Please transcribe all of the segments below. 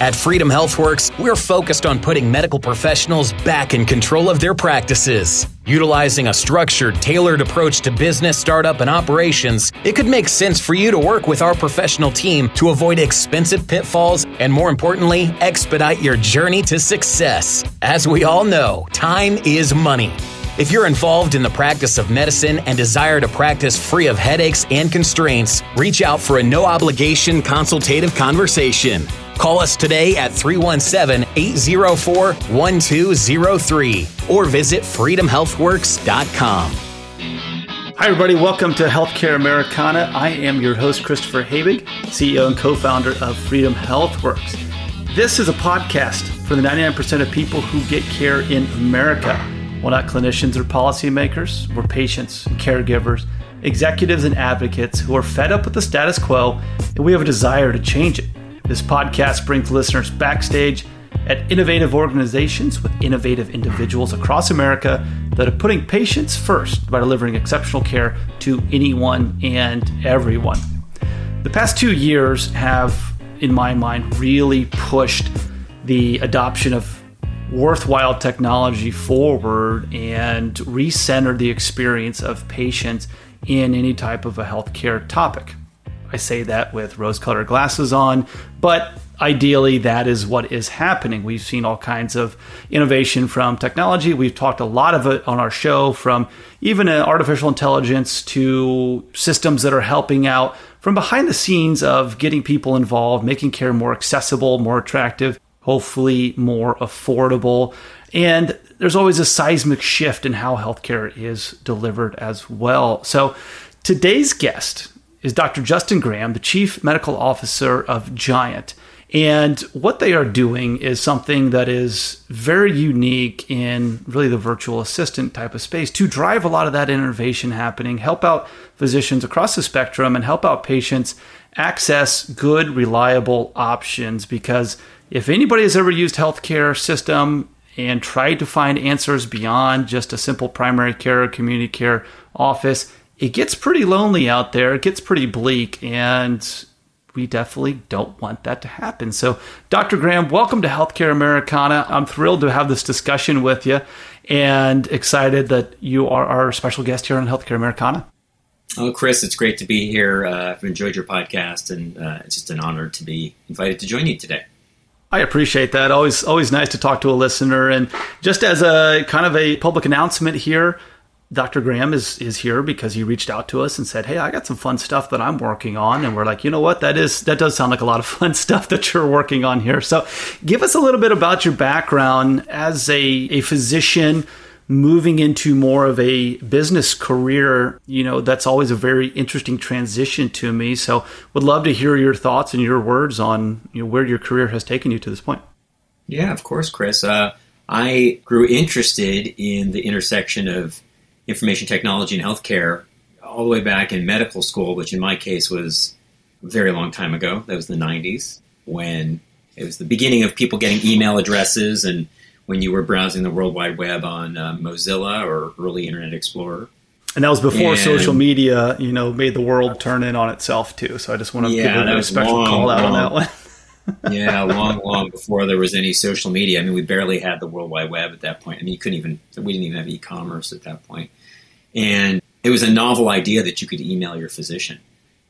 At Freedom HealthWorks, we're focused on putting medical professionals back in control of their practices. Utilizing a structured, tailored approach to business, startup, and operations, it could make sense for you to work with our professional team to avoid expensive pitfalls and, more importantly, expedite your journey to success. As we all know, time is money. If you're involved in the practice of medicine and desire to practice free of headaches and constraints, reach out for a no obligation consultative conversation. Call us today at 317 804 1203 or visit freedomhealthworks.com. Hi, everybody. Welcome to Healthcare Americana. I am your host, Christopher Habig, CEO and co founder of Freedom HealthWorks. This is a podcast for the 99% of people who get care in America. We're not clinicians or policymakers, we're patients and caregivers, executives and advocates who are fed up with the status quo and we have a desire to change it. This podcast brings listeners backstage at innovative organizations with innovative individuals across America that are putting patients first by delivering exceptional care to anyone and everyone. The past two years have, in my mind, really pushed the adoption of worthwhile technology forward and recenter the experience of patients in any type of a healthcare topic. I say that with rose colored glasses on, but ideally that is what is happening. We've seen all kinds of innovation from technology. We've talked a lot of it on our show from even artificial intelligence to systems that are helping out from behind the scenes of getting people involved, making care more accessible, more attractive, hopefully more affordable. And there's always a seismic shift in how healthcare is delivered as well. So today's guest is Dr. Justin Graham, the Chief Medical Officer of Gyant. And what they are doing is something that is very unique in really the virtual assistant type of space to drive a lot of that innovation happening, help out physicians across the spectrum, and help out patients access good, reliable options because if anybody has ever used healthcare system and tried to find answers beyond just a simple primary care or community care office, it gets pretty lonely out there. It gets pretty bleak, and we definitely don't want that to happen. So, Dr. Graham, welcome to Healthcare Americana. I'm thrilled to have this discussion with you and excited that you are our special guest here on Healthcare Americana. Oh, Chris, it's great to be here. Uh, I've enjoyed your podcast, and uh, it's just an honor to be invited to join you today. I appreciate that. Always, always nice to talk to a listener. And just as a kind of a public announcement here, Dr. Graham is is here because he reached out to us and said, "Hey, I got some fun stuff that I'm working on." And we're like, "You know what? That is that does sound like a lot of fun stuff that you're working on here." So, give us a little bit about your background as a a physician moving into more of a business career, you know, that's always a very interesting transition to me. So, would love to hear your thoughts and your words on you know, where your career has taken you to this point. Yeah, of course, Chris. Uh, I grew interested in the intersection of information technology and healthcare all the way back in medical school, which in my case was a very long time ago. That was the 90s when it was the beginning of people getting email addresses and when you were browsing the World Wide Web on uh, Mozilla or early Internet Explorer. And that was before and, social media, you know, made the world turn in on itself too. So I just want to yeah, give a special long, call out long, on that one. yeah, long, long before there was any social media. I mean, we barely had the World Wide Web at that point. I mean, you couldn't even we didn't even have e-commerce at that point. And it was a novel idea that you could email your physician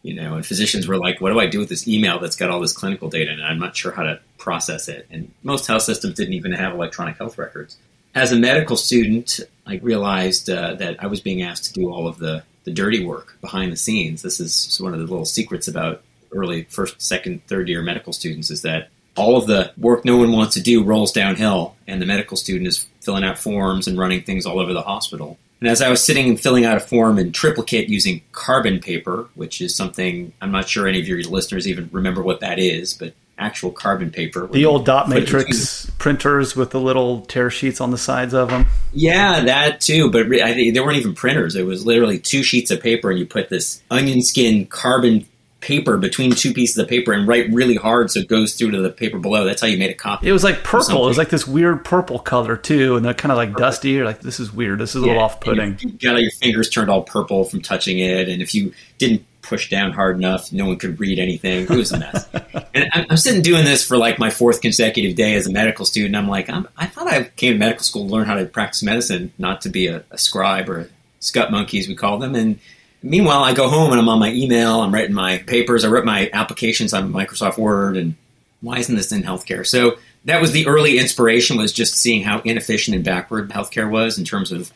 you know, and physicians were like, what do I do with this email that's got all this clinical data and I'm not sure how to process it. And most health systems didn't even have electronic health records. As a medical student, I realized uh, that I was being asked to do all of the, the dirty work behind the scenes. This is one of the little secrets about early first, second, third year medical students is that all of the work no one wants to do rolls downhill, and the medical student is filling out forms and running things all over the hospital. And as I was sitting and filling out a form in triplicate using carbon paper, which is something I'm not sure any of your listeners even remember what that is, but actual carbon paper. The old dot matrix printers with the little tear sheets on the sides of them. Yeah, that too. But I, they weren't even printers. It was literally two sheets of paper, and you put this onion skin carbon paper between two pieces of paper and write really hard so it goes through to the paper below. That's how you made a copy. It was like purple. It was like this weird purple color too, and they're kind of like dusty. You're like, this is weird. This is a yeah, little off putting. You got your fingers turned all purple from touching it, and if you didn't push down hard enough. No one could read anything. It was a mess. and I'm, I'm, sitting doing this for like my fourth consecutive day as a medical student. I'm like, I'm, i thought I came to medical school to learn how to practice medicine, not to be a, a scribe or a scut monkey, as we call them. And meanwhile, I go home and I'm on my email. I'm writing my papers. I wrote my applications on Microsoft Word. And why isn't this in healthcare? So that was the early inspiration was just seeing how inefficient and backward healthcare was in terms of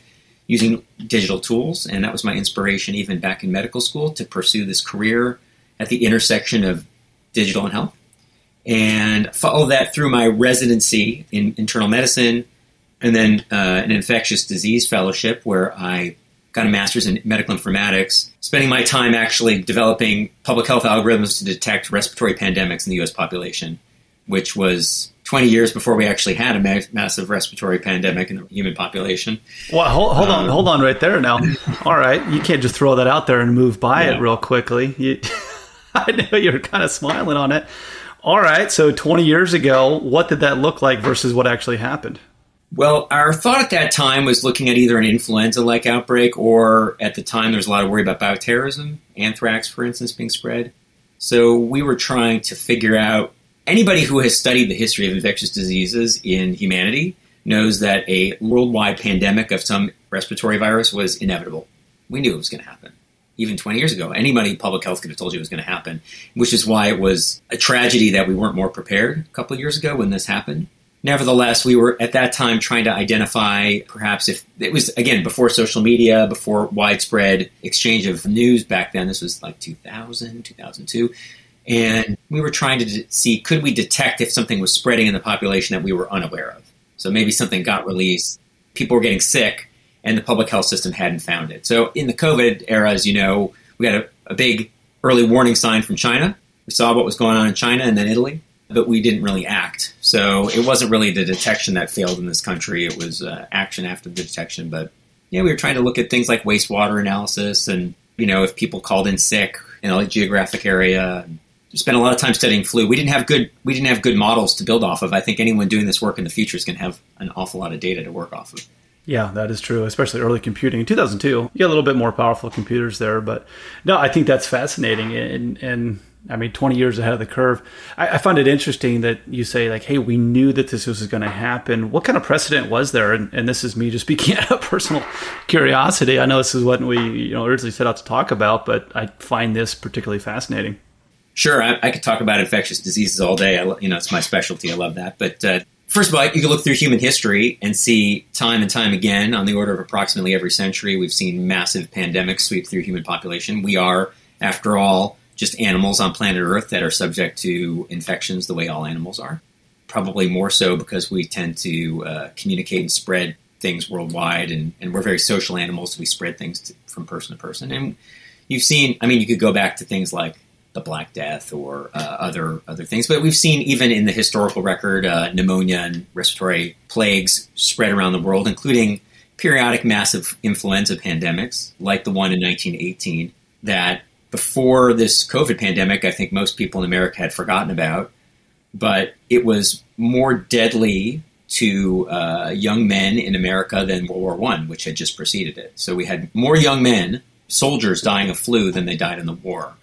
using digital tools. And that was my inspiration even back in medical school to pursue this career at the intersection of digital and health. And follow that through my residency in internal medicine and then uh, an infectious disease fellowship where I got a master's in medical informatics, spending my time actually developing public health algorithms to detect respiratory pandemics in the US population, which was 20 years before we actually had a ma- massive respiratory pandemic in the human population. Well, hold, hold um, on, hold on right there now. All right, you can't just throw that out there and move by yeah. it real quickly. You, I know you're kind of smiling on it. All right, so 20 years ago, what did that look like versus what actually happened? Well, our thought at that time was looking at either an influenza like outbreak or at the time there was a lot of worry about bioterrorism, anthrax, for instance, being spread. So we were trying to figure out anybody who has studied the history of infectious diseases in humanity knows that a worldwide pandemic of some respiratory virus was inevitable. We knew it was going to happen. Even 20 years ago, anybody in public health could have told you it was going to happen, which is why it was a tragedy that we weren't more prepared a couple of years ago when this happened. Nevertheless, we were at that time trying to identify perhaps if it was, again, before social media, before widespread exchange of news back then. This was like 2000, 2002 and we were trying to see could we detect if something was spreading in the population that we were unaware of. So maybe something got released, people were getting sick, and the public health system hadn't found it. So in the COVID era, as you know, we had a, a big early warning sign from China. We saw what was going on in China and then Italy, but we didn't really act. So it wasn't really the detection that failed in this country. It was uh, action after the detection. But yeah, we were trying to look at things like wastewater analysis and you know if people called in sick in a geographic area spent a lot of time studying flu. We didn't have good we didn't have good models to build off of. I think anyone doing this work in the future is going to have an awful lot of data to work off of. Yeah, that is true, especially early computing. In 2002, you got a little bit more powerful computers there, but no, I think that's fascinating. And, and I mean, 20 years ahead of the curve. I, I find it interesting that you say, like, hey, we knew that this was going to happen. What kind of precedent was there? And, and this is me just speaking out of personal curiosity. I know this is what we you know originally set out to talk about, but I find this particularly fascinating. Sure, I, I, could talk about infectious diseases all day. I, you know, it's my specialty. I love that. But uh, first of all, you can look through human history and see time and time again, on the order of approximately every century, we've seen massive pandemics sweep through human population. We are, after all, just animals on planet Earth that are subject to infections the way all animals are. Probably more so because we tend to uh, communicate and spread things worldwide, and, and, we're very social animals. We spread things to, from person to person. And you've seen, I mean, you could go back to things like the Black Death or uh, other other things. But we've seen even in the historical record uh, pneumonia and respiratory plagues spread around the world, including periodic massive influenza pandemics like the one in 1918 that before this COVID pandemic, I think most people in America had forgotten about. But it was more deadly to uh, young men in America than World War One, which had just preceded it. So we had more young men, soldiers, dying of flu than they died in the war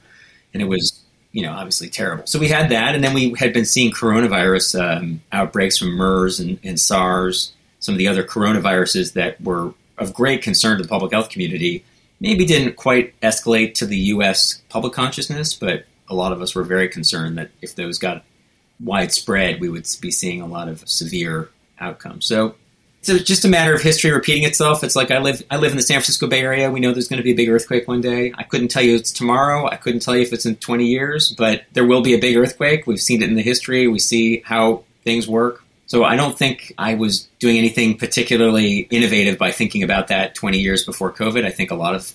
and it was you know obviously terrible. So we had that, and then we had been seeing coronavirus um, outbreaks from MERS and, and, SARS, some of the other coronaviruses that were of great concern to the public health community. Maybe didn't quite escalate to the U.S. public consciousness, but a lot of us were very concerned that if those got widespread, we would be seeing a lot of severe outcomes. So so it's just a matter of history repeating itself. It's like I live I live in the San Francisco Bay Area. We know there's going to be a big earthquake one day. I couldn't tell you it's tomorrow. I couldn't tell you if it's in 20 years, but there will be a big earthquake. We've seen it in the history. We see how things work. So I don't think I was doing anything particularly innovative by thinking about that 20 years before COVID. I think a lot of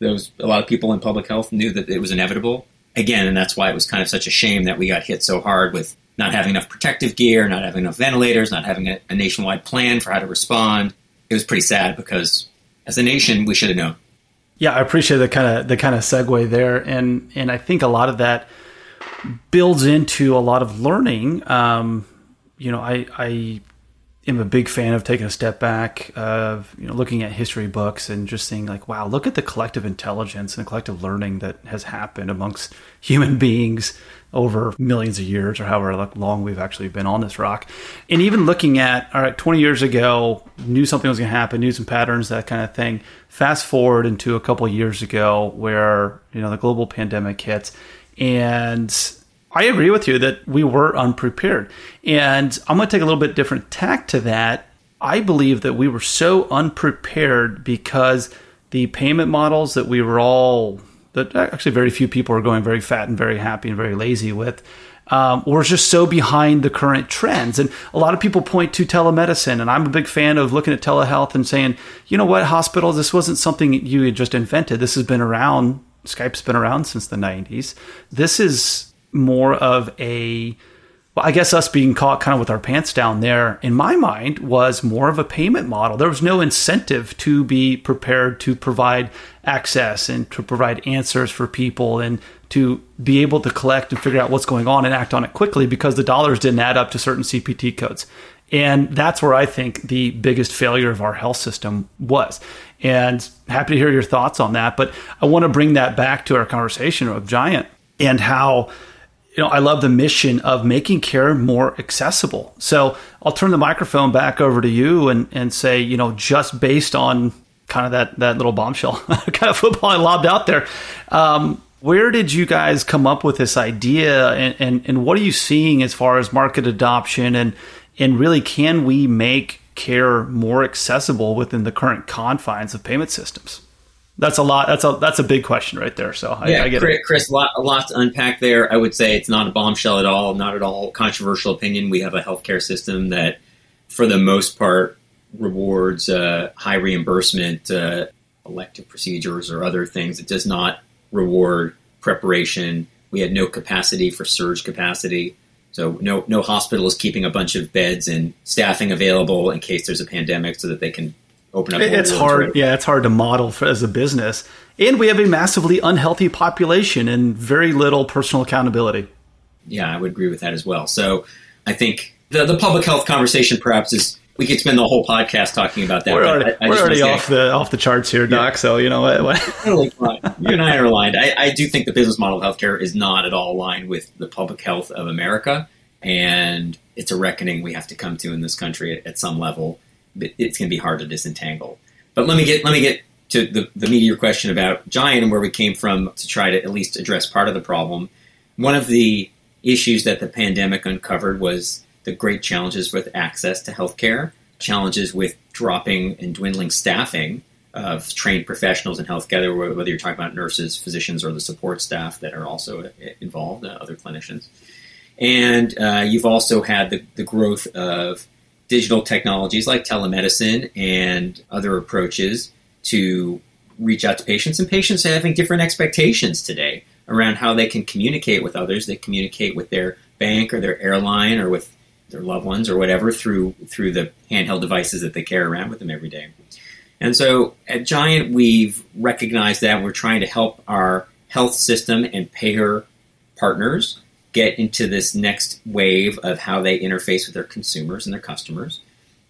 those a lot of people in public health knew that it was inevitable. Again, and that's why it was kind of such a shame that we got hit so hard with not having enough protective gear, not having enough ventilators, not having a, a nationwide plan for how to respond. It was pretty sad because as a nation, we should have known. Yeah, I appreciate the kind of the kind of segue there, and and I think a lot of that builds into a lot of learning. Um, you know, I, I am a big fan of taking a step back of you know looking at history books and just seeing like wow look at the collective intelligence and the collective learning that has happened amongst human beings over millions of years or however long we've actually been on this rock. And even looking at all right 20 years ago knew something was going to happen knew some patterns that kind of thing. Fast forward into a couple of years ago where you know the global pandemic hits and I agree with you that we were unprepared. And I'm going to take a little bit different tack to that. I believe that we were so unprepared because the payment models that we were all, that actually very few people are going very fat and very happy and very lazy with, um, were just so behind the current trends. And a lot of people point to telemedicine, and I'm a big fan of looking at telehealth and saying, you know what, hospitals, this wasn't something you had just invented. This has been around. Skype's been around since the 90s. This is more of a well, I guess us being caught kind of with our pants down there, in my mind, was more of a payment model. There was no incentive to be prepared to provide access and to provide answers for people and to be able to collect and figure out what's going on and act on it quickly because the dollars didn't add up to certain CPT codes. And that's where I think the biggest failure of our health system was. And happy to hear your thoughts on that. But I want to bring that back to our conversation of Gyant and how you know, I love the mission of making care more accessible. So I'll turn the microphone back over to you and, and say, you know, just based on kind of that, that little bombshell kind of football I lobbed out there, um, where did you guys come up with this idea and, and, and what are you seeing as far as market adoption and, and really can we make care more accessible within the current confines of payment systems? That's a lot. That's a that's a big question right there. So I, yeah, I get Chris, it. Chris, a lot, a lot to unpack there. I would say it's not a bombshell at all. Not at all controversial opinion. We have a healthcare system that, for the most part, rewards uh, high reimbursement, uh, elective procedures, or other things. It does not reward preparation. We had no capacity for surge capacity. So no no hospital is keeping a bunch of beds and staffing available in case there's a pandemic, so that they can open up. It's hard. Yeah, it's hard to model for, as a business, and we have a massively unhealthy population and very little personal accountability. Yeah, I would agree with that as well. So I think the the public health conversation perhaps is we could spend the whole podcast talking about that. We're already, I, I we're already off the off the charts here, Doc. Yeah. So you know what? what? totally. You and I are aligned. I, I, do think the business model of healthcare is not at all aligned with the public health of America, and it's a reckoning we have to come to in this country at, at some level it's going to be hard to disentangle. But let me get let me get to the, the your question about Gyant and where we came from to try to at least address part of the problem. One of the issues that the pandemic uncovered was the great challenges with access to healthcare, challenges with dropping and dwindling staffing of trained professionals in healthcare, whether you're talking about nurses, physicians, or the support staff that are also involved, uh, other clinicians. And uh, you've also had the, the growth of digital technologies like telemedicine and other approaches to reach out to patients. And patients are having different expectations today around how they can communicate with others. They communicate with their bank or their airline or with their loved ones or whatever through through the handheld devices that they carry around with them every day. And so at Gyant, we've recognized that we're trying to help our health system and payer partners get into this next wave of how they interface with their consumers and their customers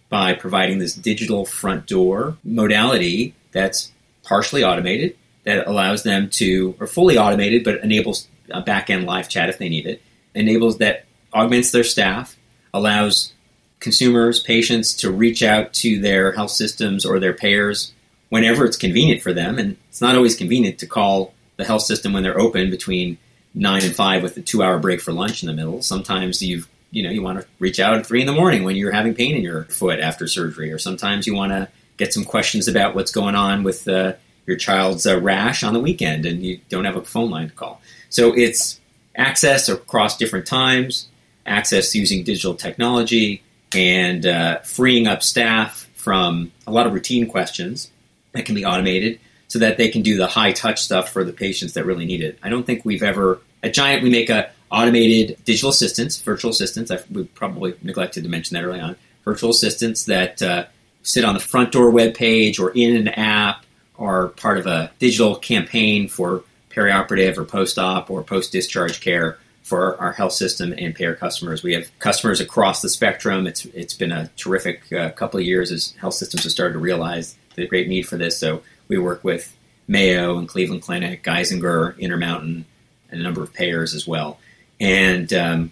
by providing this digital front door modality that's partially automated that allows them to, or fully automated, but enables a back end live chat if they need it, enables that augments their staff, allows consumers, patients to reach out to their health systems or their payers whenever it's convenient for them. And it's not always convenient to call the health system when they're open between nine and five with a two hour break for lunch in the middle. Sometimes you you know you want to reach out at three in the morning when you're having pain in your foot after surgery, or sometimes you want to get some questions about what's going on with uh, your child's uh, rash on the weekend, and you don't have a phone line to call. So it's access across different times, access using digital technology, and uh, freeing up staff from a lot of routine questions that can be automated so that they can do the high touch stuff for the patients that really need it. I don't think we've ever at Gyant we make a automated digital assistants, virtual assistants. I, we probably neglected to mention that early on. Virtual assistants that uh, sit on the front door web page or in an app or part of a digital campaign for perioperative or post op or post discharge care for our health system and payer customers. We have customers across the spectrum. It's it's been a terrific uh, couple of years as health systems have started to realize the great need for this. So we work with Mayo and Cleveland Clinic, Geisinger, Intermountain, and a number of payers as well. And um,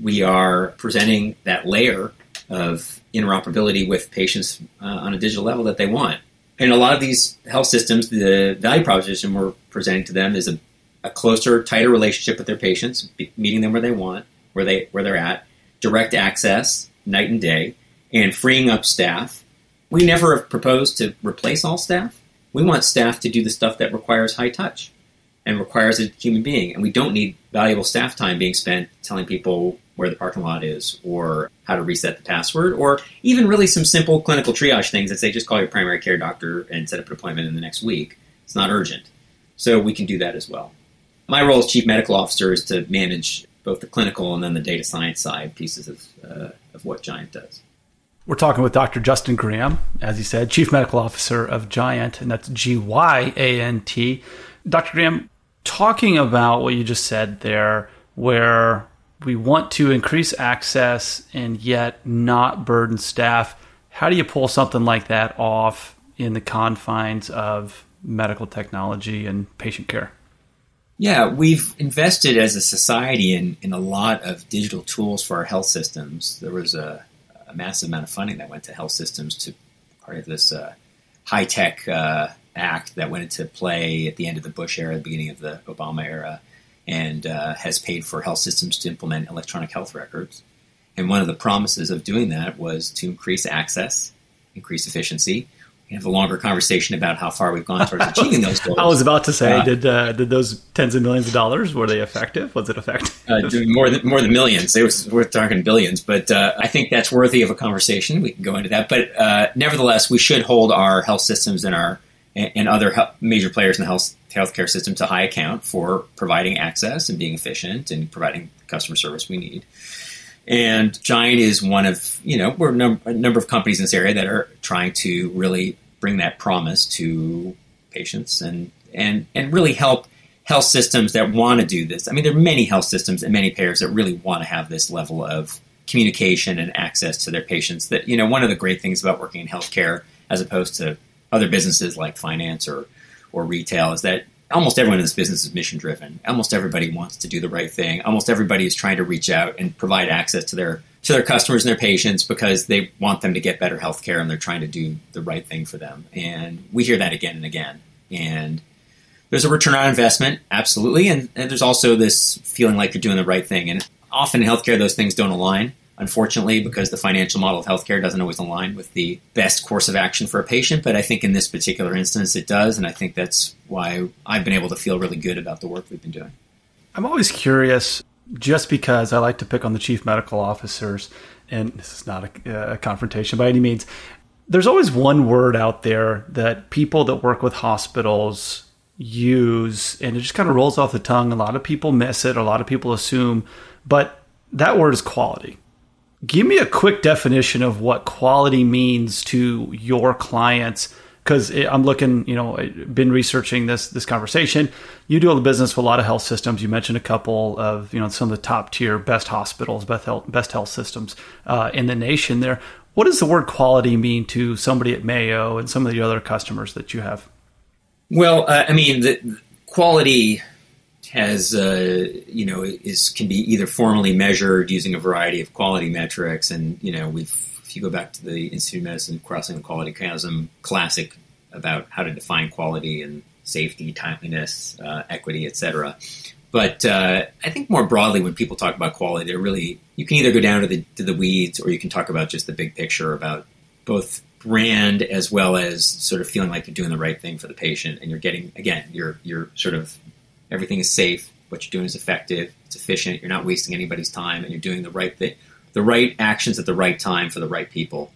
we are presenting that layer of interoperability with patients uh, on a digital level that they want. And a lot of these health systems, the value proposition we're presenting to them is a a closer, tighter relationship with their patients, meeting them where they want, where they where they're at, direct access night and day, and freeing up staff. We never have proposed to replace all staff. We want staff to do the stuff that requires high touch and requires a human being, and we don't need valuable staff time being spent telling people where the parking lot is or how to reset the password or even really some simple clinical triage things that say just call your primary care doctor and set up an appointment in the next week. It's not urgent. So we can do that as well my role as chief medical officer is to manage both the clinical and then the data science side pieces of, uh, of what Gyant does. We're talking with Dr. Justin Graham, as he said, Chief Medical Officer of Gyant, and that's G Y A N T. Dr. Graham, talking about what you just said there, where we want to increase access and yet not burden staff, how do you pull something like that off in the confines of medical technology and patient care? Yeah, we've invested as a society in, in a lot of digital tools for our health systems. There was a, a massive amount of funding that went to health systems to part of this uh, HITECH uh, act that went into play at the end of the Bush era, the beginning of the Obama era, and uh, has paid for health systems to implement electronic health records. And one of the promises of doing that was to increase access, increase efficiency, have a longer conversation about how far we've gone towards achieving those goals. I was about to say, uh, did uh, did those tens of millions of dollars were they effective? Was it effective? Uh, more than more than millions. It was we're talking billions, but uh, I think that's worthy of a conversation. We can go into that, but uh, nevertheless, we should hold our health systems and our and other major players in the health healthcare system to high account for providing access and being efficient and providing customer service we need. And Gyant is one of, you know, we're a number, a number of companies in this area that are trying to really bring that promise to patients and and and really help health systems that want to do this. I mean, there are many health systems and many payers that really want to have this level of communication and access to their patients. That you know, one of the great things about working in healthcare as opposed to other businesses like finance or or retail is that almost everyone in this business is mission driven. Almost everybody wants to do the right thing. Almost everybody is trying to reach out and provide access to their to their customers and their patients because they want them to get better health care and they're trying to do the right thing for them. And we hear that again and again. And there's a return on investment, absolutely. And, and there's also this feeling like you're doing the right thing. And often in healthcare, those things don't align, unfortunately, because the financial model of healthcare doesn't always align with the best course of action for a patient. But I think in this particular instance, it does. And I think that's why I've been able to feel really good about the work we've been doing. I'm always curious just because I like to pick on the chief medical officers, and this is not a, a, confrontation by any means. There's always one word out there that people that work with hospitals use, and it just kind of rolls off the tongue. A lot of people miss it, a lot of people assume, but that word is quality. Give me a quick definition of what quality means to your clients because I'm looking, you know, been researching this this conversation. You do all the business with a lot of health systems. You mentioned a couple of, you know, some of the top tier best hospitals, best health, best health systems uh, in the nation. There, what does the word quality mean to somebody at Mayo and some of the other customers that you have? Well, uh, I mean, the quality has, uh, you know, is can be either formally measured using a variety of quality metrics, and you know, we've if you go back to the Institute of Medicine Crossing the Quality Chasm classic about how to define quality and safety, timeliness, uh, equity, etc. But uh, I think more broadly, when people talk about quality, they're really you can either go down to the to the weeds or you can talk about just the big picture about both brand as well as sort of feeling like you're doing the right thing for the patient and you're getting again you're you're sort of everything is safe. What you're doing is effective. It's efficient. You're not wasting anybody's time and you're doing the right thing the right actions at the right time for the right people.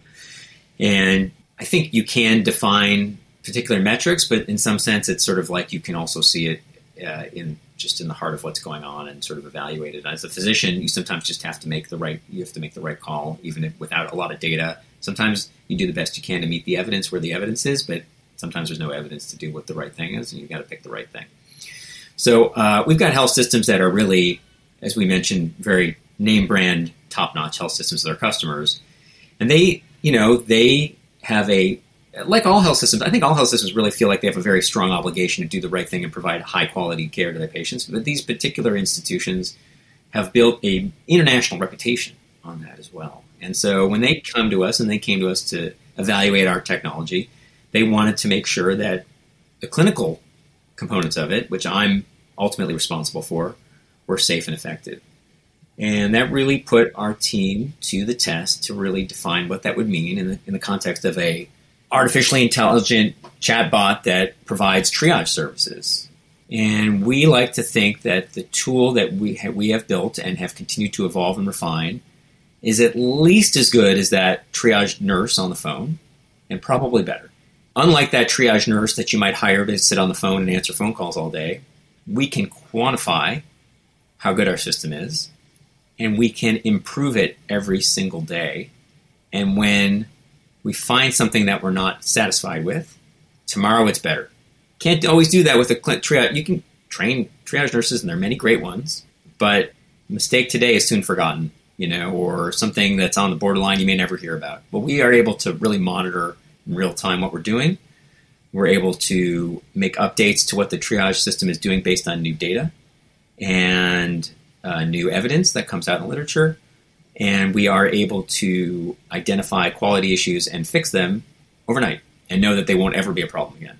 And I think you can define particular metrics, but in some sense, it's sort of like you can also see it uh, in just in the heart of what's going on and sort of evaluate it. As a physician, you sometimes just have to make the right you have to make the right call, even if, without a lot of data. Sometimes you do the best you can to meet the evidence where the evidence is, but sometimes there's no evidence to do what the right thing is, and you've got to pick the right thing. So uh, we've got health systems that are really as we mentioned, very name brand, top notch health systems to their customers. And they, you know, they have a, like all health systems, I think all health systems really feel like they have a very strong obligation to do the right thing and provide high quality care to their patients. But these particular institutions have built a international reputation on that as well. And so when they come to us and they came to us to evaluate our technology, they wanted to make sure that the clinical components of it, which I'm ultimately responsible for, were safe and effective. And that really put our team to the test to really define what that would mean in the, in the context of a artificially intelligent chatbot that provides triage services. And we like to think that the tool that we have, we have built and have continued to evolve and refine is at least as good as that triage nurse on the phone, and probably better. Unlike that triage nurse that you might hire to sit on the phone and answer phone calls all day, we can quantify how good our system is, and we can improve it every single day. And when we find something that we're not satisfied with, tomorrow it's better. Can't always do that with a triage. You can train triage nurses, and there are many great ones, but mistake today is soon forgotten, you know, or something that's on the borderline you may never hear about. But we are able to really monitor in real time what we're doing. We're able to make updates to what the triage system is doing based on new data and uh, new evidence that comes out in the literature. And we are able to identify quality issues and fix them overnight and know that they won't ever be a problem again.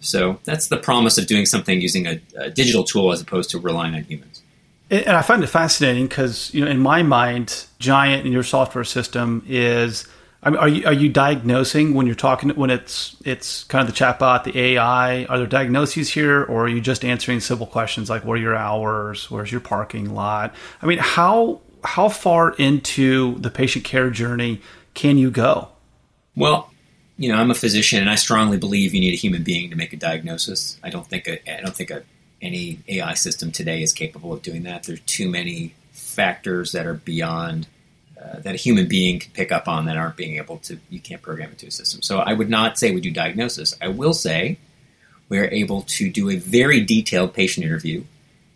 So that's the promise of doing something using a, a digital tool as opposed to relying on humans. And I find it fascinating because, you know, in my mind, Gyant in your software system is I mean, are you are you diagnosing when you're talking when it's it's kind of the chatbot, the AI? Are there diagnoses here, or are you just answering simple questions like what are your hours, where's your parking lot? I mean, how how far into the patient care journey can you go? Well, you know, I'm a physician, and I strongly believe you need a human being to make a diagnosis. I don't think a, I don't think a, any AI system today is capable of doing that. There's too many factors that are beyond uh, that a human being can pick up on that aren't being able to, you can't program into a system. So I would not say we do diagnosis. I will say we are able to do a very detailed patient interview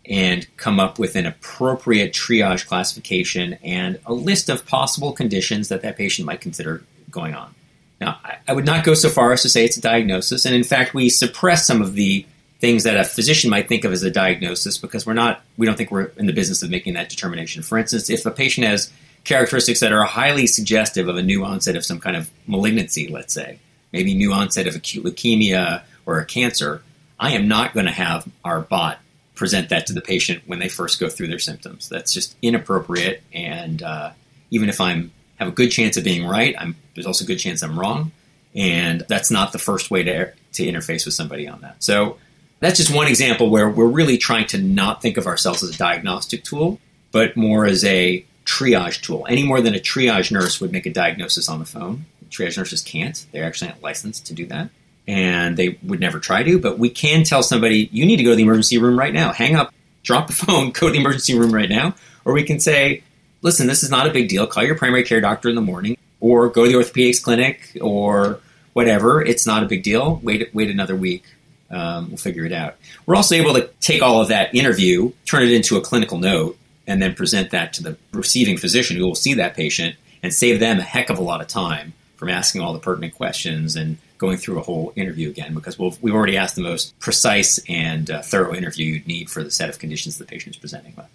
and come up with an appropriate triage classification and a list of possible conditions that that patient might consider going on. Now, I, I would not go so far as to say it's a diagnosis, and in fact, we suppress some of the things that a physician might think of as a diagnosis because we're not, we don't think we're in the business of making that determination. For instance, if a patient has characteristics that are highly suggestive of a new onset of some kind of malignancy, let's say, maybe new onset of acute leukemia or a cancer, I am not going to have our bot present that to the patient when they first go through their symptoms. That's just inappropriate, and uh, even if I'm have a good chance of being right, I'm, there's also a good chance I'm wrong, and that's not the first way to to interface with somebody on that. So that's just one example where we're really trying to not think of ourselves as a diagnostic tool, but more as a triage tool. Any more than a triage nurse would make a diagnosis on the phone. Triage nurses can't. They're actually not licensed to do that. And they would never try to, but we can tell somebody, you need to go to the emergency room right now. Hang up, drop the phone, go to the emergency room right now. Or we can say, listen, this is not a big deal. Call your primary care doctor in the morning or go to the orthopedics clinic or whatever. It's not a big deal. Wait, wait another week. Um, we'll figure it out. We're also able to take all of that interview, turn it into a clinical note, and then present that to the receiving physician who will see that patient and save them a heck of a lot of time from asking all the pertinent questions and going through a whole interview again because we we've already asked the most precise and uh, thorough interview you'd need for the set of conditions the patient is presenting with.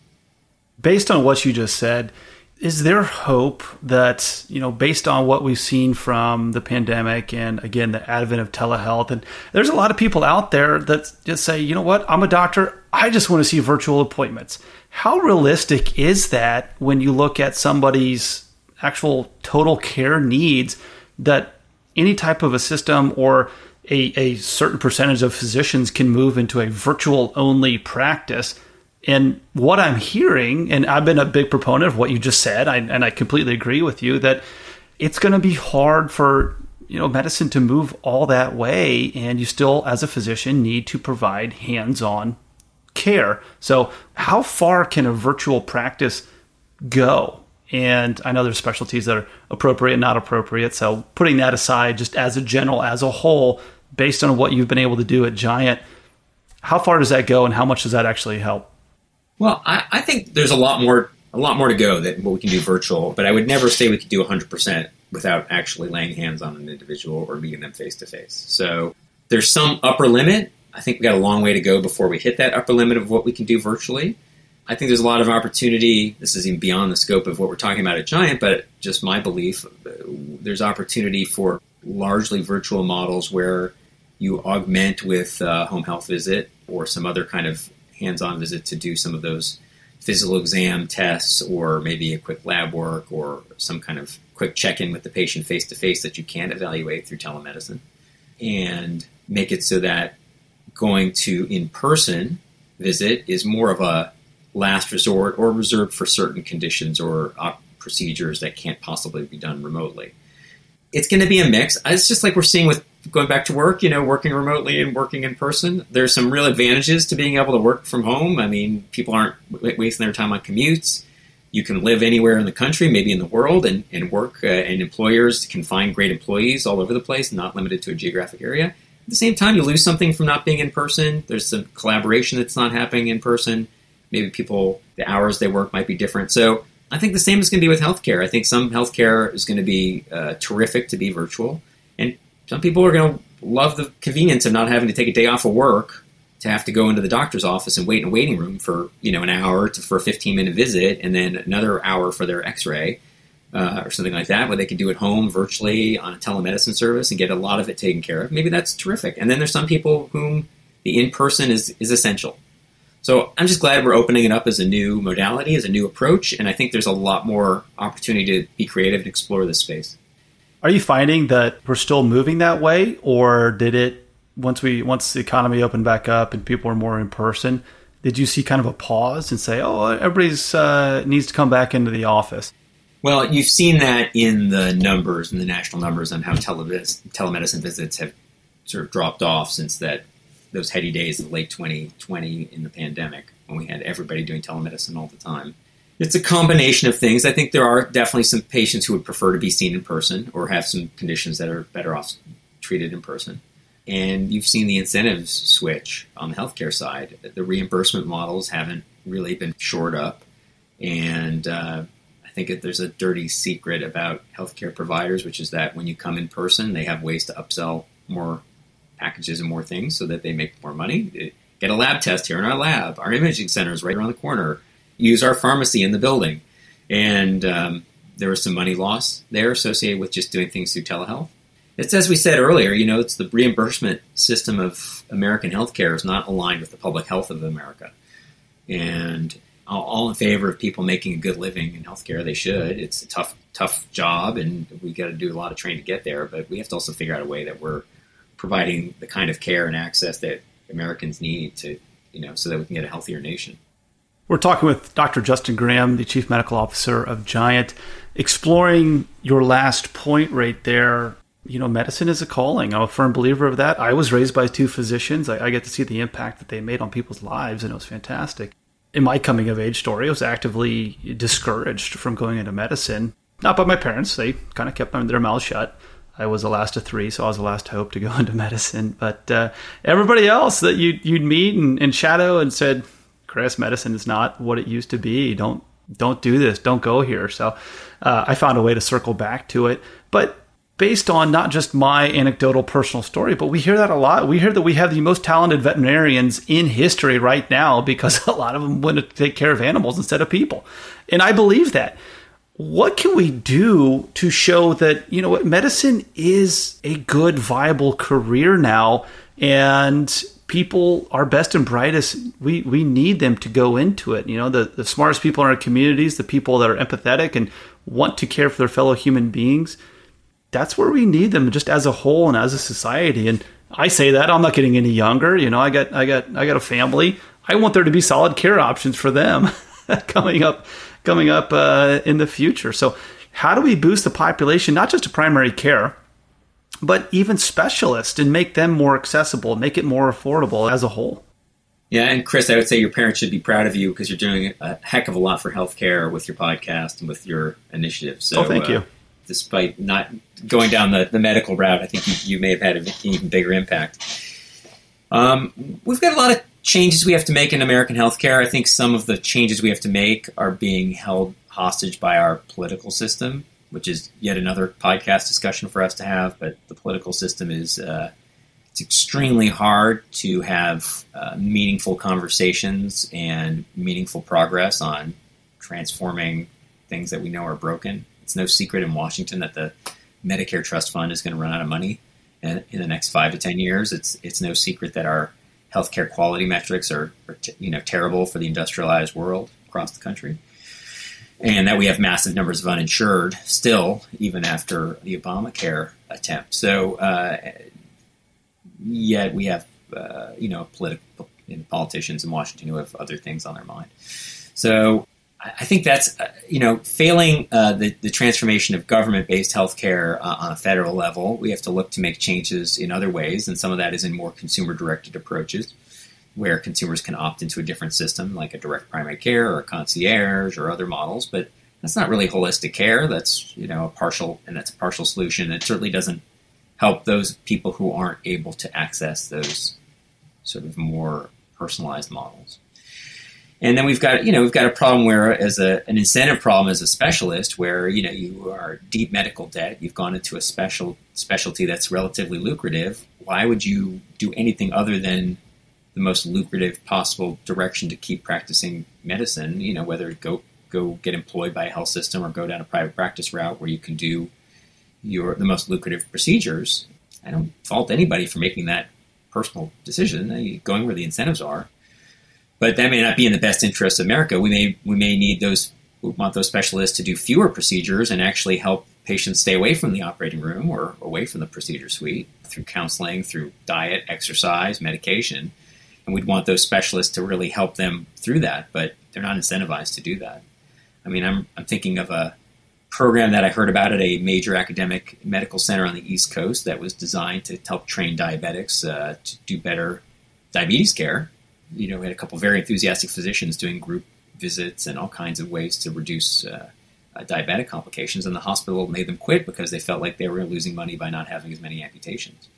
Based on what you just said, is there hope that you know based on what we've seen from the pandemic and again the advent of telehealth and there's a lot of people out there that just say you know what? I'm a doctor. I just want to see virtual appointments. How realistic is that when you look at somebody's actual total care needs that any type of a system or a, a certain percentage of physicians can move into a virtual only practice and what I'm hearing, and I've been a big proponent of what you just said, I, and I completely agree with you that it's going to be hard for you know medicine to move all that way, and you still, as a physician, need to provide hands-on care. So, how far can a virtual practice go? And I know there's specialties that are appropriate and not appropriate. So, putting that aside, just as a general, as a whole, based on what you've been able to do at Gyant, how far does that go, and how much does that actually help? Well, I, I think there's a lot more a lot more to go than what we can do virtual, but I would never say we could do 100% without actually laying hands on an individual or meeting them face to face. So there's some upper limit. I think we got a long way to go before we hit that upper limit of what we can do virtually. I think there's a lot of opportunity. This is even beyond the scope of what we're talking about at Gyant, but just my belief, there's opportunity for largely virtual models where you augment with home health visit or some other kind of hands-on visit to do some of those physical exam tests or maybe a quick lab work or some kind of quick check-in with the patient face to face that you can't evaluate through telemedicine and make it so that going to in-person visit is more of a last resort or reserved for certain conditions or procedures that can't possibly be done remotely. It's going to be a mix. It's just like we're seeing with going back to work, you know, working remotely and working in person. There's some real advantages to being able to work from home. I mean, people aren't wasting their time on commutes. You can live anywhere in the country, maybe in the world, and, and work, uh, and employers can find great employees all over the place, not limited to a geographic area. At the same time, you lose something from not being in person. There's some collaboration that's not happening in person. Maybe people, the hours they work might be different. So I think the same is going to be with healthcare. I think some healthcare is going to be uh, terrific to be virtual, some people are going to love the convenience of not having to take a day off of work to have to go into the doctor's office and wait in a waiting room for you know an hour to, for a 15 minute visit, and then another hour for their X-ray. Uh, or something like that, where they can do it home virtually on a telemedicine service and get a lot of it taken care of. Maybe that's terrific. And then there's some people whom the in person is, is essential. So I'm just glad we're opening it up as a new modality, as a new approach, and I think there's a lot more opportunity to be creative and explore this space. Are you finding that we're still moving that way, or did it once we once the economy opened back up and people were more in person? Did you see kind of a pause and say, "Oh, everybody's uh, needs to come back into the office"? Well, you've seen that in the numbers, in the national numbers, on how televis- telemedicine visits have sort of dropped off since that those heady days of late 2020 in the pandemic when we had everybody doing telemedicine all the time. It's a combination of things. I think there are definitely some patients who would prefer to be seen in person or have some conditions that are better off treated in person. And you've seen the incentives switch on the healthcare side. The reimbursement models haven't really been shored up. And uh, I think there's a dirty secret about healthcare providers, which is that when you come in person, they have ways to upsell more packages and more things so that they make more money. Get a lab test here in our lab. Our imaging center is right around the corner. Use our pharmacy in the building. And um, there was some money loss there associated with just doing things through telehealth. It's as we said earlier, you know, it's the reimbursement system of American healthcare is not aligned with the public health of America. And all in favor of people making a good living in healthcare. They should. It's a tough, tough job, and we got to do a lot of training to get there. But we have to also figure out a way that we're providing the kind of care and access that Americans need to, you know, so that we can get a healthier nation. We're talking with Dr. Justin Graham, the Chief Medical Officer of Gyant, exploring your last point right there. You know, medicine is a calling. I'm a firm believer of that. I was raised by two physicians. I, I get to see the impact that they made on people's lives, and it was fantastic. In my coming of age story, I was actively discouraged from going into medicine. Not by my parents, they kind of kept their mouths shut. I was the last of three, so I was the last hope to go into medicine. But uh, everybody else that you, you'd meet and, and shadow and said, Chris, medicine is not what it used to be. Don't don't do this. Don't go here. So uh, I found a way to circle back to it. But based on not just my anecdotal personal story, but we hear that a lot. We hear that we have the most talented veterinarians in history right now because a lot of them want to take care of animals instead of people. And I believe that what can we do to show that you know what medicine is a good viable career now and people are best and brightest. We we need them to go into it. You know the, the smartest people in our communities the people that are empathetic and want to care for their fellow human beings that's where we need them just as a whole and as a society. And i say that i'm not getting any younger. You know i got i got i got a family. I want there to be solid care options for them coming up coming up uh, in the future. So, how do we boost the population, not just to primary care, but even specialists, and make them more accessible, make it more affordable as a whole? Yeah, and Chris, I would say your parents should be proud of you because you're doing a heck of a lot for healthcare with your podcast and with your initiative. So, oh, thank uh, you. Despite not going down the, the medical route, I think you, you may have had an even bigger impact. Um, we've got a lot of changes we have to make in American healthcare. I think some of the changes we have to make are being held hostage by our political system, which is yet another podcast discussion for us to have. But the political system is uh, it's extremely hard to have uh, meaningful conversations and meaningful progress on transforming things that we know are broken. It's no secret in Washington that the Medicare Trust Fund is going to run out of money in, in the next five to ten years. It's it's no secret that our healthcare quality metrics are, are t- you know terrible for the industrialized world across the country, and that we have massive numbers of uninsured still, even after the Obamacare attempt. So, uh, yet we have uh, you know political politicians in Washington who have other things on their mind. So. I think that's uh, you know failing uh, the, the transformation of government-based healthcare uh, on a federal level. We have to look to make changes in other ways, and some of that is in more consumer-directed approaches, where consumers can opt into a different system, like a direct primary care or a concierge or other models. But that's not really holistic care. That's you know a partial, and that's a partial solution. It certainly doesn't help those people who aren't able to access those sort of more personalized models. And then we've got, you know, we've got a problem where, as a, an incentive problem as a specialist, where you know you are deep medical debt, you've gone into a special specialty that's relatively lucrative. Why would you do anything other than the most lucrative possible direction to keep practicing medicine? You know, whether go go get employed by a health system or go down a private practice route where you can do your the most lucrative procedures. I don't fault anybody for making that personal decision, going where the incentives are but that may not be in the best interest of America. We may we may need those we want those specialists to do fewer procedures and actually help patients stay away from the operating room or away from the procedure suite through counseling, through diet, exercise, medication. And we'd want those specialists to really help them through that, but they're not incentivized to do that. I mean, I'm, I'm thinking of a program that I heard about at a major academic medical center on the East Coast that was designed to help train diabetics uh, to do better diabetes care you know, we had a couple very enthusiastic physicians doing group visits and all kinds of ways to reduce uh, uh, diabetic complications, and the hospital made them quit because they felt like they were losing money by not having as many amputations.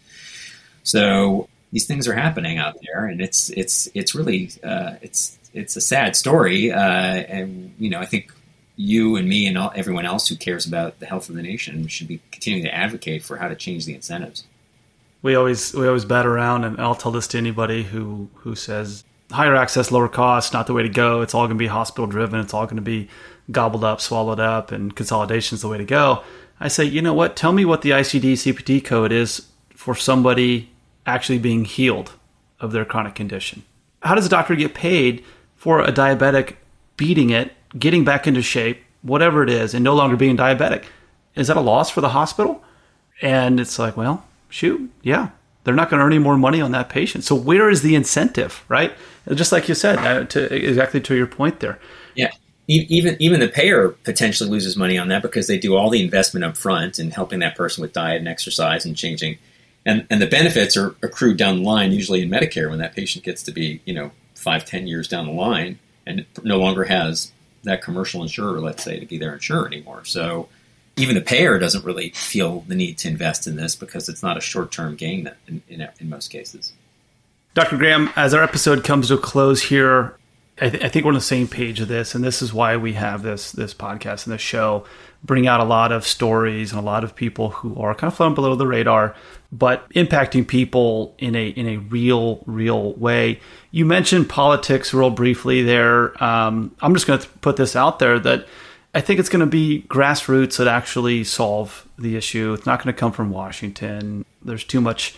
So these things are happening out there, and it's it's it's really uh, it's it's a sad story, uh, and you know I think you and me and all, everyone else who cares about the health of the nation should be continuing to advocate for how to change the incentives we always we always bat around, and I'll tell this to anybody who who says higher access, lower cost, not the way to go. It's all going to be hospital driven. It's all going to be gobbled up, swallowed up, and consolidation is the way to go. I say, you know what? Tell me what the ICD CPT code is for somebody actually being healed of their chronic condition. How does a doctor get paid for a diabetic beating it, getting back into shape, whatever it is, and no longer being diabetic? Is that a loss for the hospital? And it's like, well, shoot, yeah, they're not going to earn any more money on that patient. So where is the incentive, right? Just like you said, uh, to exactly to your point there. Yeah. Even even the payer potentially loses money on that because they do all the investment up front in helping that person with diet and exercise and changing, and and the benefits are accrued down the line. Usually in Medicare, when that patient gets to be you know five ten years down the line and no longer has that commercial insurer, let's say, to be their insurer anymore. So even the payer doesn't really feel the need to invest in this because it's not a short term gain in, in, in, most cases. Dr. Graham, as our episode comes to a close here, I, th- I, think we're on the same page of this, and this is why we have this this podcast and this show. Bring out a lot of stories and a lot of people who are kind of flying below the radar, but impacting people in a in a real real way. You mentioned politics real briefly there. Um, I'm just going to put this out there that I think it's going to be grassroots that actually solve the issue. It's not going to come from Washington. There's too much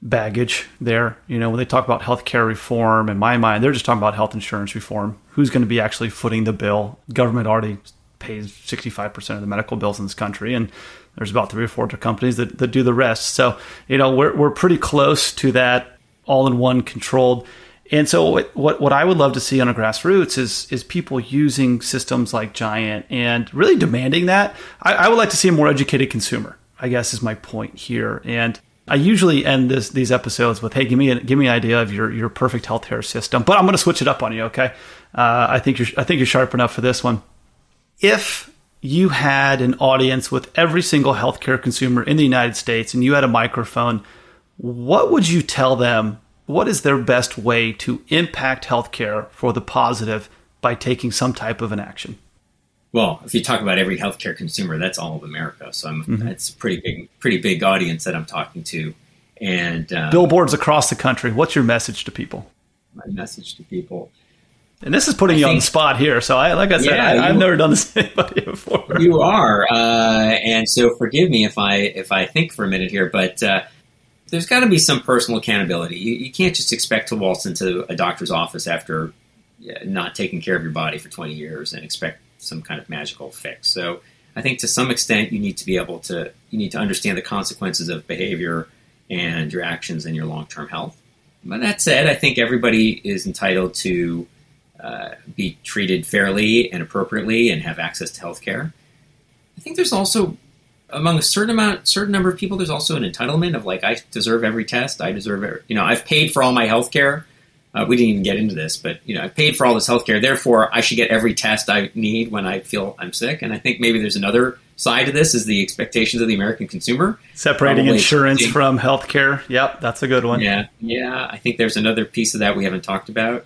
baggage there. You know, when they talk about healthcare reform, in my mind, they're just talking about health insurance reform. Who's going to be actually footing the bill? Government already pays 65% of the medical bills in this country, and there's about three or four other companies that, that do the rest. So, you know, we're, we're pretty close to that all in one controlled and so what, what, I would love to see on a grassroots is is people using systems like Gyant and really demanding that. I, I would like to see a more educated consumer. I guess is my point here. And I usually end this, these episodes with, "Hey, give me a, give me an idea of your your perfect healthcare system." But I'm going to switch it up on you. Okay, uh, I think you're I think you're sharp enough for this one. If you had an audience with every single healthcare consumer in the United States and you had a microphone, what would you tell them what is their best way to impact healthcare for the positive by taking some type of an action? Well, if you talk about every healthcare consumer, that's all of America. So I'm, mm-hmm. that's a pretty big, pretty big audience that I'm talking to. And um, billboards across the country. What's your message to people? My message to people. And this is putting I you on the spot here. So, I, like I said, yeah, I, have never done this to anybody before. You are, uh, and so forgive me if I if I think for a minute here, but uh, there's got to be some personal accountability. You, you, can't just expect to waltz into a doctor's office after not taking care of your body for 20 years and expect some kind of magical fix. So I think to some extent you need to be able to you need to understand the consequences of behavior and your actions and your long term health. But that said, I think everybody is entitled to uh, be treated fairly and appropriately and have access to health care. I think there's also among a certain amount, certain number of people, there's also an entitlement of like I deserve every test. I deserve, every, you know, I've paid for all my health care. Uh, we didn't even get into this, but you know, I paid for all this healthcare. Therefore, I should get every test I need when I feel I'm sick. And I think maybe there's another side to this: is the expectations of the American consumer. Separating Probably insurance from healthcare. Yep, that's a good one. Yeah, yeah. I think there's another piece of that we haven't talked about.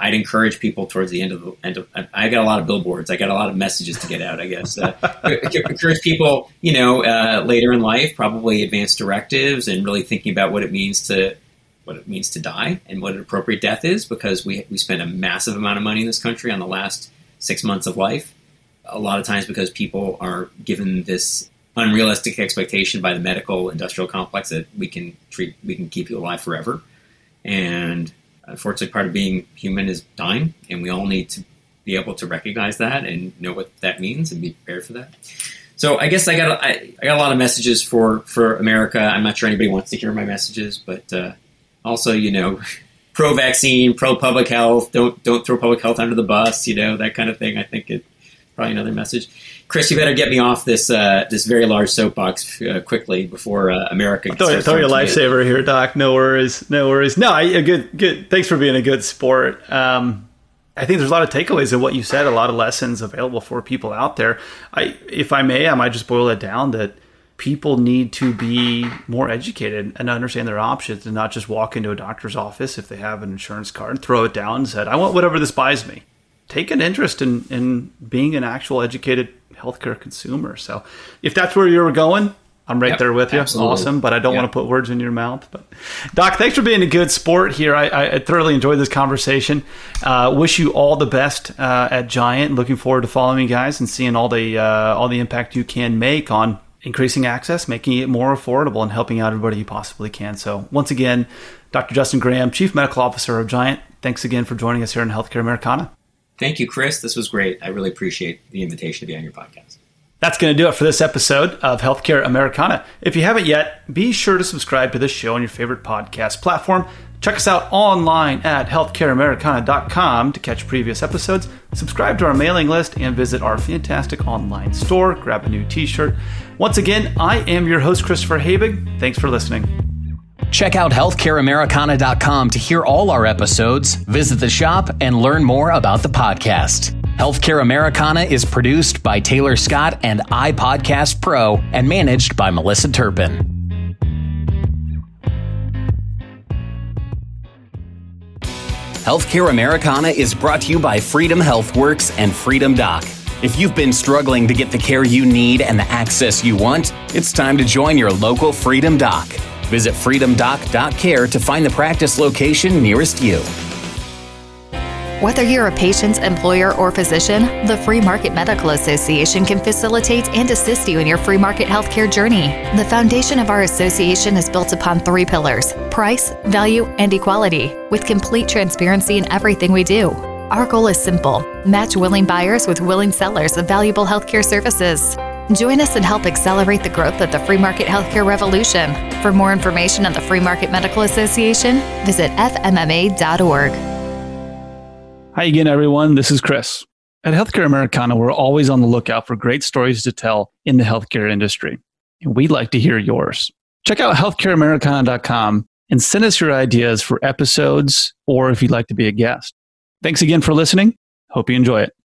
I'd encourage people towards the end of the end of. I got a lot of billboards. I got a lot of messages to get out. I guess uh, encourage people, you know, uh, later in life, probably advanced directives and really thinking about what it means to what it means to die and what an appropriate death is because we, we spend a massive amount of money in this country on the last six months of life. A lot of times because people are given this unrealistic expectation by the medical industrial complex that we can treat, we can keep you alive forever. And unfortunately, part of being human is dying, and we all need to be able to recognize that and know what that means and be prepared for that. So I guess I got I, I got a lot of messages for for America. I'm not sure anybody wants to hear my messages, but uh, also, you know, pro vaccine, pro public health, don't don't throw public health under the bus, you know, that kind of thing. I think it probably another message. Chris, you better get me off this uh, this very large soapbox uh, quickly before uh, America. Throw, throw your lifesaver here, Doc. No worries, no worries. No, I, good, good. Thanks for being a good sport. Um, I think there's a lot of takeaways in what you said. A lot of lessons available for people out there. I, if I may, I might just boil it down that people need to be more educated and understand their options and not just walk into a doctor's office if they have an insurance card and throw it down and said, I want whatever this buys me. Take an interest in, in being an actual educated healthcare consumer. So if that's where you're going, I'm right yep, there with you. Absolutely. Awesome. But I don't yep. want to put words in your mouth. But Doc, thanks for being a good sport here. I, I thoroughly enjoyed this conversation. Uh, wish you all the best uh, at Gyant. Looking forward to following you guys and seeing all the uh, all the impact you can make on increasing access, making it more affordable, and helping out everybody you possibly can. So, once again, Dr. Justin Graham, Chief Medical Officer of Gyant, thanks again for joining us here in Healthcare Americana. Thank you, Chris. This was great. I really appreciate the invitation to be on your podcast. That's going to do it for this episode of Healthcare Americana. If you haven't yet, be sure to subscribe to this show on your favorite podcast platform. Check us out online at healthcareamericana.com to catch previous episodes. Subscribe to our mailing list and visit our fantastic online store. Grab a new t shirt. Once again, I am your host, Christopher Habig. Thanks for listening. Check out healthcareamericana.com to hear all our episodes, visit the shop, and learn more about the podcast. Healthcare Americana is produced by Taylor Scott and iPodcast Pro and managed by Melissa Turpin. Healthcare Americana is brought to you by Freedom HealthWorks and Freedom Doc. If you've been struggling to get the care you need and the access you want, it's time to join your local Freedom Doc. Visit freedomdoc.care to find the practice location nearest you. Whether you're a patient, employer, or physician, the Free Market Medical Association can facilitate and assist you in your free market healthcare journey. The foundation of our association is built upon three pillars price, value, and equality, with complete transparency in everything we do. Our goal is simple match willing buyers with willing sellers of valuable healthcare services. Join us and help accelerate the growth of the free market healthcare revolution. For more information on the Free Market Medical Association, visit fmma.org. Hi again, everyone. This is Chris. At Healthcare Americana, we're always on the lookout for great stories to tell in the healthcare industry. And we'd like to hear yours. Check out healthcareamericana.com and send us your ideas for episodes or if you'd like to be a guest. Thanks again for listening. Hope you enjoy it.